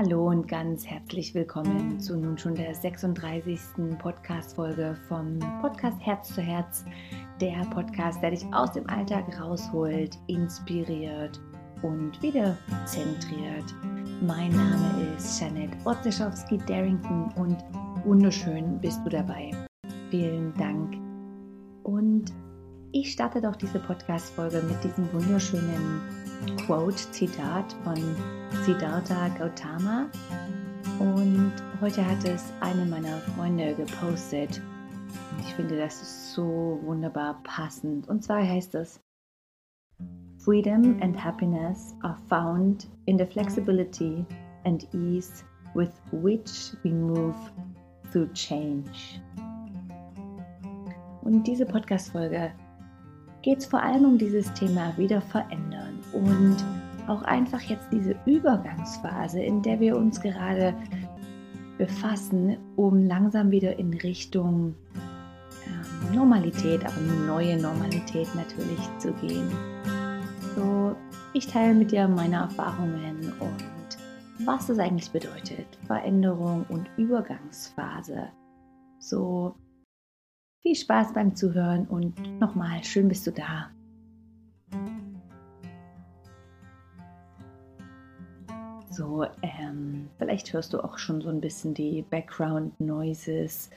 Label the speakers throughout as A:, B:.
A: Hallo und ganz herzlich willkommen zu nun schon der 36. Podcast-Folge vom Podcast Herz zu Herz. Der Podcast, der dich aus dem Alltag rausholt, inspiriert und wieder zentriert. Mein Name ist Janet Otzeschowski-Darrington und wunderschön bist du dabei. Vielen Dank. Und ich starte doch diese Podcast-Folge mit diesem wunderschönen Quote-Zitat von Siddhartha Gautama. Und heute hat es eine meiner Freunde gepostet. Ich finde, das ist so wunderbar passend. Und zwar heißt es, Freedom and happiness are found in the flexibility and ease with which we move through change. Und diese Podcast-Folge geht es vor allem um dieses Thema wieder verändern und auch einfach jetzt diese Übergangsphase, in der wir uns gerade befassen, um langsam wieder in Richtung ähm, Normalität, aber neue Normalität natürlich zu gehen. So, ich teile mit dir meine Erfahrungen und was das eigentlich bedeutet, Veränderung und Übergangsphase. So, viel Spaß beim Zuhören und nochmal, schön bist du da. So, ähm, vielleicht hörst du auch schon so ein bisschen die Background Noises.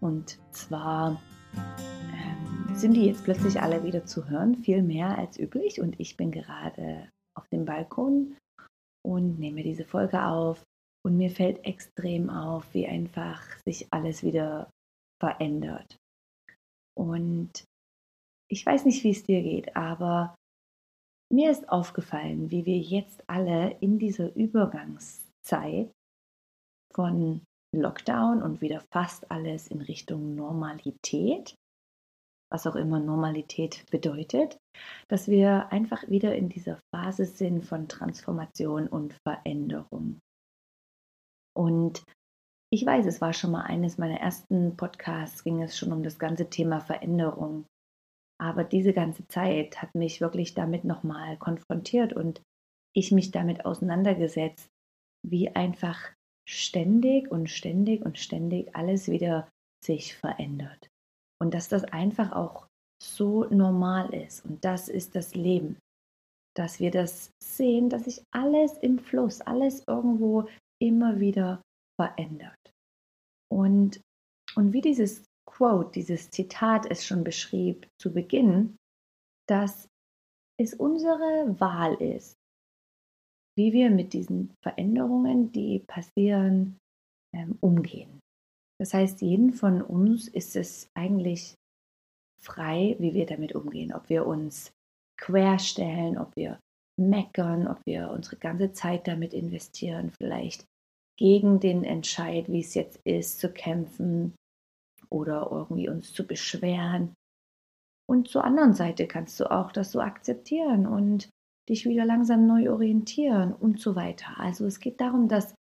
A: Und zwar ähm, sind die jetzt plötzlich alle wieder zu hören, viel mehr als üblich. Und ich bin gerade auf dem Balkon und nehme diese Folge auf. Und mir fällt extrem auf, wie einfach sich alles wieder verändert. Und ich weiß nicht, wie es dir geht, aber mir ist aufgefallen, wie wir jetzt alle in dieser Übergangszeit von Lockdown und wieder fast alles in Richtung Normalität, was auch immer Normalität bedeutet, dass wir einfach wieder in dieser Phase sind von Transformation und Veränderung. Und ich weiß, es war schon mal eines meiner ersten Podcasts, ging es schon um das ganze Thema Veränderung. Aber diese ganze Zeit hat mich wirklich damit nochmal konfrontiert und ich mich damit auseinandergesetzt, wie einfach ständig und ständig und ständig alles wieder sich verändert. Und dass das einfach auch so normal ist. Und das ist das Leben. Dass wir das sehen, dass sich alles im Fluss, alles irgendwo immer wieder verändert. Und, und wie dieses Quote, dieses Zitat es schon beschrieb zu Beginn, dass es unsere Wahl ist, wie wir mit diesen Veränderungen, die passieren, ähm, umgehen. Das heißt, jeden von uns ist es eigentlich frei, wie wir damit umgehen. Ob wir uns querstellen, ob wir meckern, ob wir unsere ganze Zeit damit investieren, vielleicht gegen den Entscheid, wie es jetzt ist, zu kämpfen oder irgendwie uns zu beschweren. Und zur anderen Seite kannst du auch das so akzeptieren und dich wieder langsam neu orientieren und so weiter. Also es geht darum, dass,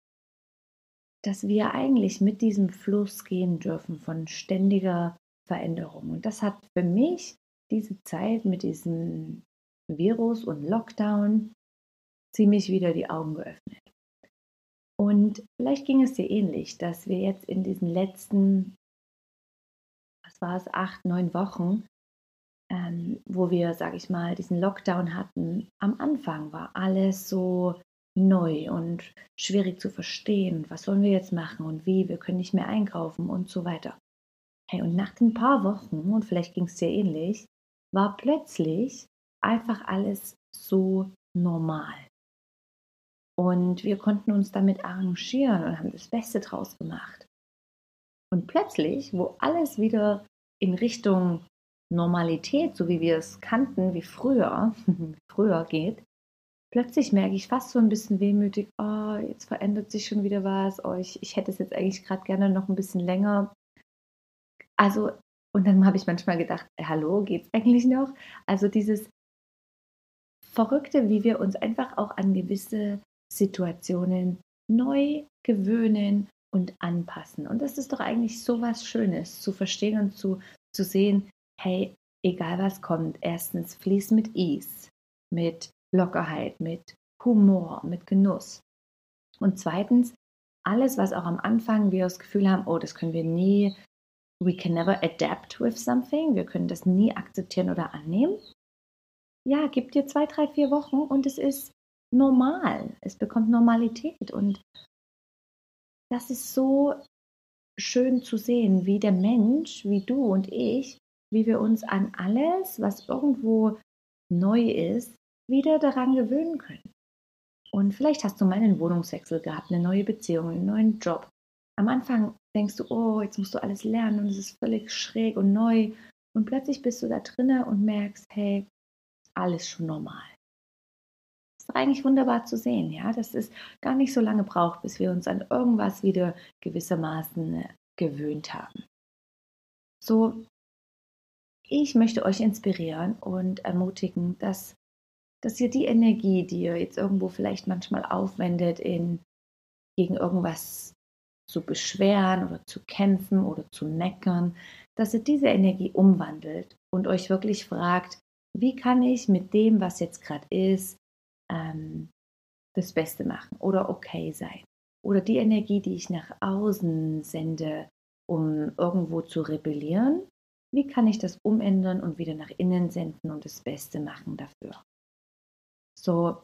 A: dass wir eigentlich mit diesem Fluss gehen dürfen von ständiger Veränderung. Und das hat für mich diese Zeit mit diesem Virus und Lockdown ziemlich wieder die Augen geöffnet. Und vielleicht ging es dir ähnlich, dass wir jetzt in diesen letzten, war es, acht, neun Wochen, ähm, wo wir, sage ich mal, diesen Lockdown hatten, am Anfang war alles so neu und schwierig zu verstehen. Was sollen wir jetzt machen und wie? Wir können nicht mehr einkaufen und so weiter. Hey, und nach den paar Wochen, und vielleicht ging es dir ähnlich, war plötzlich einfach alles so normal. Und wir konnten uns damit arrangieren und haben das Beste draus gemacht. Und plötzlich, wo alles wieder in Richtung Normalität, so wie wir es kannten, wie früher, früher geht, plötzlich merke ich fast so ein bisschen wehmütig, oh, jetzt verändert sich schon wieder was, oh, ich, ich hätte es jetzt eigentlich gerade gerne noch ein bisschen länger. Also, und dann habe ich manchmal gedacht, hallo, geht's eigentlich noch? Also dieses Verrückte, wie wir uns einfach auch an gewisse Situationen neu gewöhnen und anpassen. Und das ist doch eigentlich so was Schönes, zu verstehen und zu, zu sehen, hey, egal was kommt, erstens fließ mit Ease, mit Lockerheit, mit Humor, mit Genuss. Und zweitens, alles, was auch am Anfang wir das Gefühl haben, oh, das können wir nie, we can never adapt with something, wir können das nie akzeptieren oder annehmen. Ja, gib dir zwei, drei, vier Wochen und es ist normal. Es bekommt Normalität und das ist so schön zu sehen, wie der Mensch, wie du und ich, wie wir uns an alles, was irgendwo neu ist, wieder daran gewöhnen können. Und vielleicht hast du mal einen Wohnungswechsel gehabt, eine neue Beziehung, einen neuen Job. Am Anfang denkst du, oh, jetzt musst du alles lernen und es ist völlig schräg und neu. Und plötzlich bist du da drinnen und merkst, hey, alles schon normal. Ist eigentlich wunderbar zu sehen, ja, dass es gar nicht so lange braucht, bis wir uns an irgendwas wieder gewissermaßen gewöhnt haben. So, ich möchte euch inspirieren und ermutigen, dass dass ihr die Energie, die ihr jetzt irgendwo vielleicht manchmal aufwendet, in gegen irgendwas zu beschweren oder zu kämpfen oder zu meckern, dass ihr diese Energie umwandelt und euch wirklich fragt, wie kann ich mit dem, was jetzt gerade ist, ähm, das Beste machen oder okay sein. Oder die Energie, die ich nach außen sende, um irgendwo zu rebellieren, wie kann ich das umändern und wieder nach innen senden und das Beste machen dafür. So,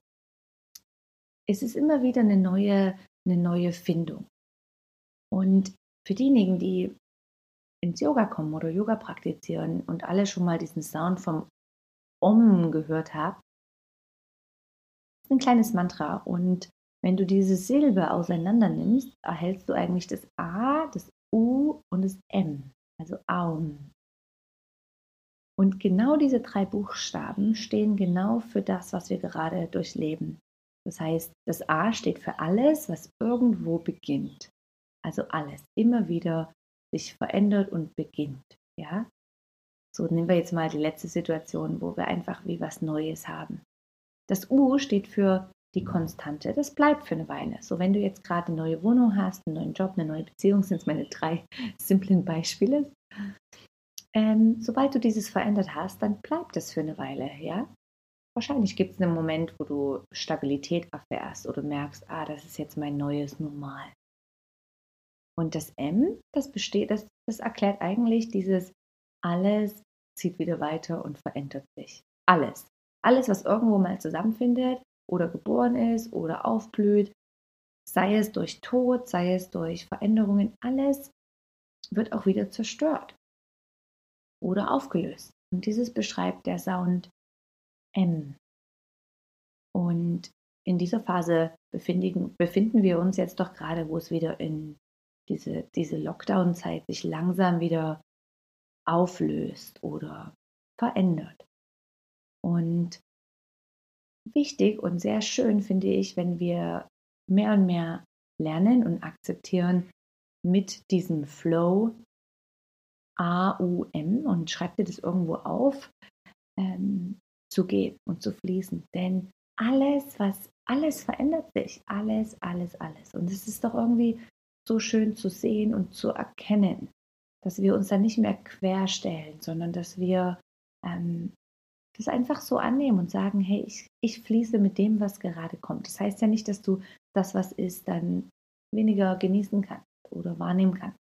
A: es ist immer wieder eine neue, eine neue Findung. Und für diejenigen, die ins Yoga kommen oder Yoga praktizieren und alle schon mal diesen Sound vom Om gehört haben, ein kleines Mantra. Und wenn du diese Silbe auseinander nimmst, erhältst du eigentlich das A, das U und das M, also Aum. Und genau diese drei Buchstaben stehen genau für das, was wir gerade durchleben. Das heißt, das A steht für alles, was irgendwo beginnt. Also alles, immer wieder sich verändert und beginnt. Ja? So nehmen wir jetzt mal die letzte Situation, wo wir einfach wie was Neues haben. Das U steht für die Konstante. Das bleibt für eine Weile. So, wenn du jetzt gerade eine neue Wohnung hast, einen neuen Job, eine neue Beziehung, sind es meine drei simplen Beispiele. Ähm, sobald du dieses verändert hast, dann bleibt es für eine Weile, ja. Wahrscheinlich gibt es einen Moment, wo du Stabilität erfährst oder merkst, ah, das ist jetzt mein neues Normal. Und das M, das besteht, das, das erklärt eigentlich dieses alles zieht wieder weiter und verändert sich. Alles. Alles, was irgendwo mal zusammenfindet oder geboren ist oder aufblüht, sei es durch Tod, sei es durch Veränderungen, alles wird auch wieder zerstört oder aufgelöst. Und dieses beschreibt der Sound M. Und in dieser Phase befinden, befinden wir uns jetzt doch gerade, wo es wieder in diese, diese Lockdown-Zeit sich langsam wieder auflöst oder verändert. Und wichtig und sehr schön finde ich, wenn wir mehr und mehr lernen und akzeptieren, mit diesem Flow A-U-M und schreib dir das irgendwo auf, ähm, zu gehen und zu fließen. Denn alles, was, alles verändert sich. Alles, alles, alles. Und es ist doch irgendwie so schön zu sehen und zu erkennen, dass wir uns da nicht mehr querstellen, sondern dass wir ähm, das einfach so annehmen und sagen, hey, ich, ich fließe mit dem, was gerade kommt. Das heißt ja nicht, dass du das, was ist, dann weniger genießen kannst oder wahrnehmen kannst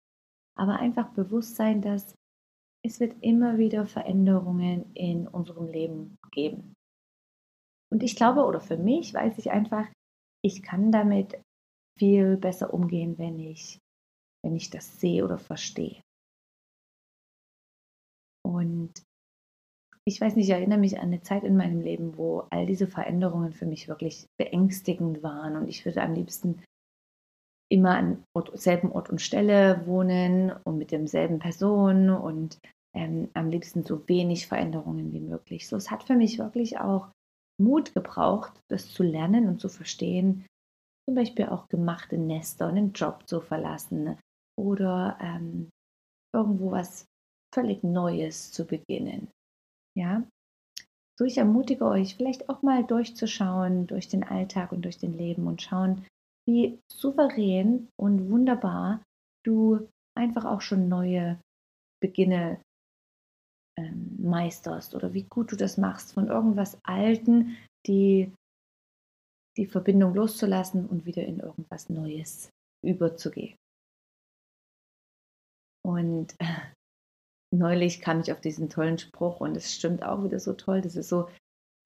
A: aber einfach bewusst sein, dass es wird immer wieder Veränderungen in unserem Leben geben. Und ich glaube, oder für mich weiß ich einfach, ich kann damit viel besser umgehen, wenn ich, wenn ich das sehe oder verstehe. Und ich weiß nicht, ich erinnere mich an eine Zeit in meinem Leben, wo all diese Veränderungen für mich wirklich beängstigend waren und ich würde am liebsten immer an Ort, selben Ort und Stelle wohnen und mit demselben Person und ähm, am liebsten so wenig Veränderungen wie möglich. So, es hat für mich wirklich auch Mut gebraucht, das zu lernen und zu verstehen, zum Beispiel auch gemachte Nester, einen Job zu verlassen oder ähm, irgendwo was völlig Neues zu beginnen. Ja, so ich ermutige euch, vielleicht auch mal durchzuschauen durch den Alltag und durch den Leben und schauen, wie souverän und wunderbar du einfach auch schon neue Beginne ähm, meisterst oder wie gut du das machst von irgendwas Alten, die die Verbindung loszulassen und wieder in irgendwas Neues überzugehen. Und äh, neulich kam ich auf diesen tollen Spruch und es stimmt auch wieder so toll. Das ist so,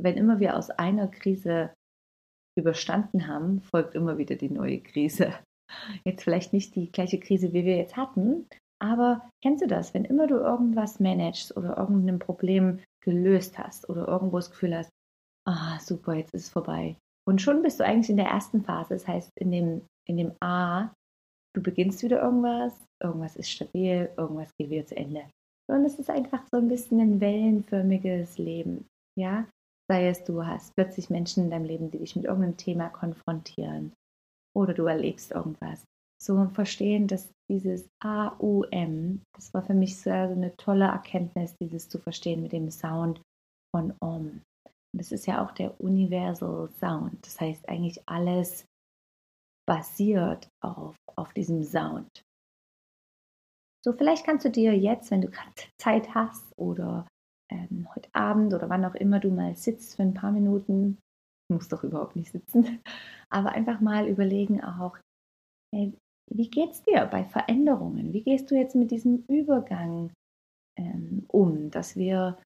A: wenn immer wir aus einer Krise überstanden haben, folgt immer wieder die neue Krise. Jetzt vielleicht nicht die gleiche Krise, wie wir jetzt hatten, aber kennst du das, wenn immer du irgendwas managst oder irgendein Problem gelöst hast oder irgendwo das Gefühl hast, ah, super, jetzt ist es vorbei. Und schon bist du eigentlich in der ersten Phase, das heißt in dem, in dem A, du beginnst wieder irgendwas, irgendwas ist stabil, irgendwas geht wieder zu Ende. Und es ist einfach so ein bisschen ein wellenförmiges Leben, ja. Sei es, du hast plötzlich Menschen in deinem Leben, die dich mit irgendeinem Thema konfrontieren oder du erlebst irgendwas. So verstehen, dass dieses AUM, das war für mich so eine tolle Erkenntnis, dieses zu verstehen mit dem Sound von Om. Und das ist ja auch der Universal Sound. Das heißt eigentlich alles basiert auf, auf diesem Sound. So, vielleicht kannst du dir jetzt, wenn du gerade Zeit hast oder ähm, heute Abend oder wann auch immer du mal sitzt für ein paar Minuten, musst doch überhaupt nicht sitzen, aber einfach mal überlegen auch, hey, wie geht's dir bei Veränderungen? Wie gehst du jetzt mit diesem Übergang ähm, um, dass wir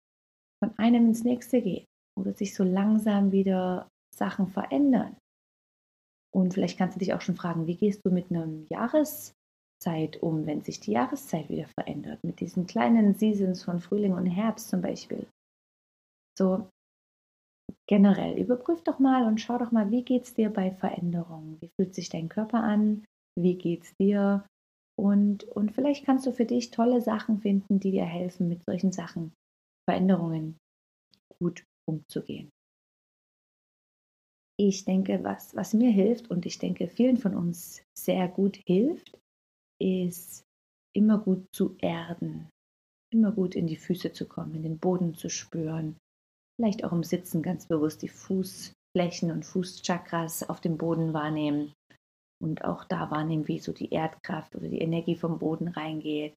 A: von einem ins nächste gehen oder sich so langsam wieder Sachen verändern? Und vielleicht kannst du dich auch schon fragen, wie gehst du mit einem Jahreszeit um, wenn sich die Jahreszeit wieder verändert, mit diesen kleinen Seasons von Frühling und Herbst zum Beispiel. So generell, überprüf doch mal und schau doch mal, wie geht es dir bei Veränderungen? Wie fühlt sich dein Körper an? wie geht's dir? Und, und vielleicht kannst du für dich tolle Sachen finden, die dir helfen, mit solchen Sachen, Veränderungen gut umzugehen. Ich denke, was, was mir hilft und ich denke vielen von uns sehr gut hilft, ist immer gut zu erden, immer gut in die Füße zu kommen, in den Boden zu spüren, vielleicht auch im Sitzen ganz bewusst die Fußflächen und Fußchakras auf dem Boden wahrnehmen und auch da wahrnehmen, wie so die Erdkraft oder die Energie vom Boden reingeht.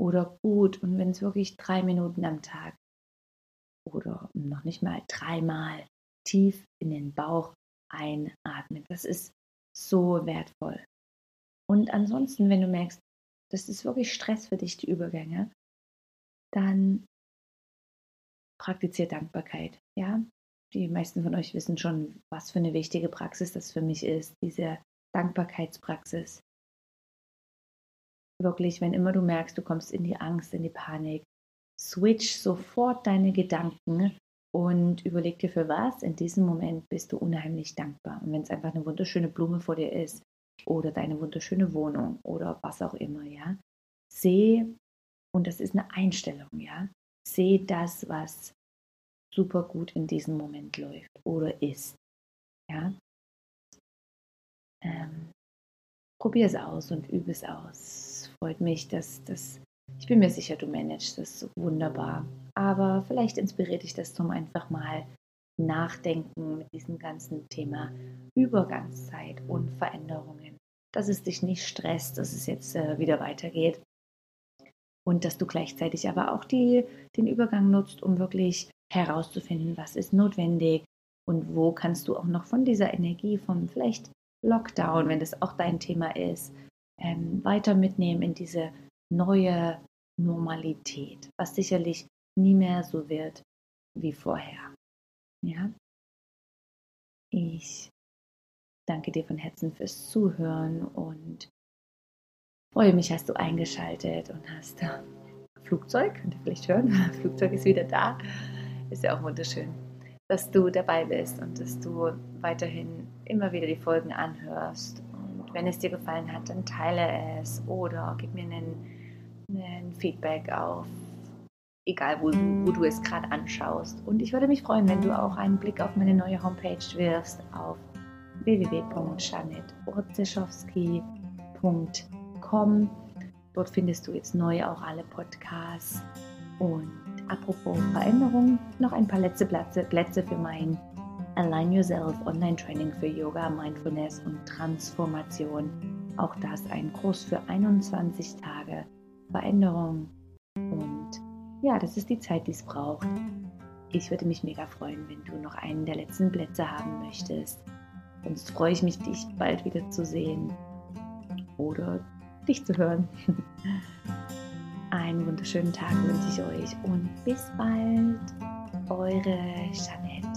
A: Oder gut, und wenn es wirklich drei Minuten am Tag oder noch nicht mal dreimal tief in den Bauch einatmen. Das ist so wertvoll. Und ansonsten, wenn du merkst, das ist wirklich Stress für dich, die Übergänge, dann praktiziere Dankbarkeit. Ja, die meisten von euch wissen schon, was für eine wichtige Praxis das für mich ist, diese Dankbarkeitspraxis. Wirklich, wenn immer du merkst, du kommst in die Angst, in die Panik, switch sofort deine Gedanken und überleg dir für was. In diesem Moment bist du unheimlich dankbar. Und wenn es einfach eine wunderschöne Blume vor dir ist oder deine wunderschöne Wohnung oder was auch immer, ja, seh, und das ist eine Einstellung, ja, seh das, was super gut in diesem Moment läuft oder ist. Ja, ähm, probier es aus und übe es aus. Freut mich, dass das, ich bin mir sicher, du managst das wunderbar. Aber vielleicht inspiriert dich das zum einfach mal Nachdenken mit diesem ganzen Thema Übergangszeit und Veränderungen. Dass es dich nicht stresst, dass es jetzt äh, wieder weitergeht. Und dass du gleichzeitig aber auch die, den Übergang nutzt, um wirklich herauszufinden, was ist notwendig und wo kannst du auch noch von dieser Energie, vom vielleicht Lockdown, wenn das auch dein Thema ist, ähm, weiter mitnehmen in diese neue Normalität, was sicherlich nie mehr so wird wie vorher. Ja? Ich danke dir von Herzen fürs Zuhören und freue mich, hast du eingeschaltet und hast Flugzeug, könnt ihr vielleicht hören, Flugzeug ist wieder da, ist ja auch wunderschön dass du dabei bist und dass du weiterhin immer wieder die Folgen anhörst. Und wenn es dir gefallen hat, dann teile es oder gib mir einen, einen Feedback auf, egal wo, wo du es gerade anschaust. Und ich würde mich freuen, wenn du auch einen Blick auf meine neue Homepage wirfst auf www.janetworzeschowski.com. Dort findest du jetzt neu auch alle Podcasts und apropos Veränderung, noch ein paar letzte Plätze, Plätze für mein Align Yourself Online Training für Yoga, Mindfulness und Transformation. Auch das ein Kurs für 21 Tage Veränderung. Ja, das ist die Zeit, die es braucht. Ich würde mich mega freuen, wenn du noch einen der letzten Plätze haben möchtest. Sonst freue ich mich, dich bald wieder zu sehen oder dich zu hören. Einen wunderschönen Tag wünsche ich euch und bis bald, eure Schatz.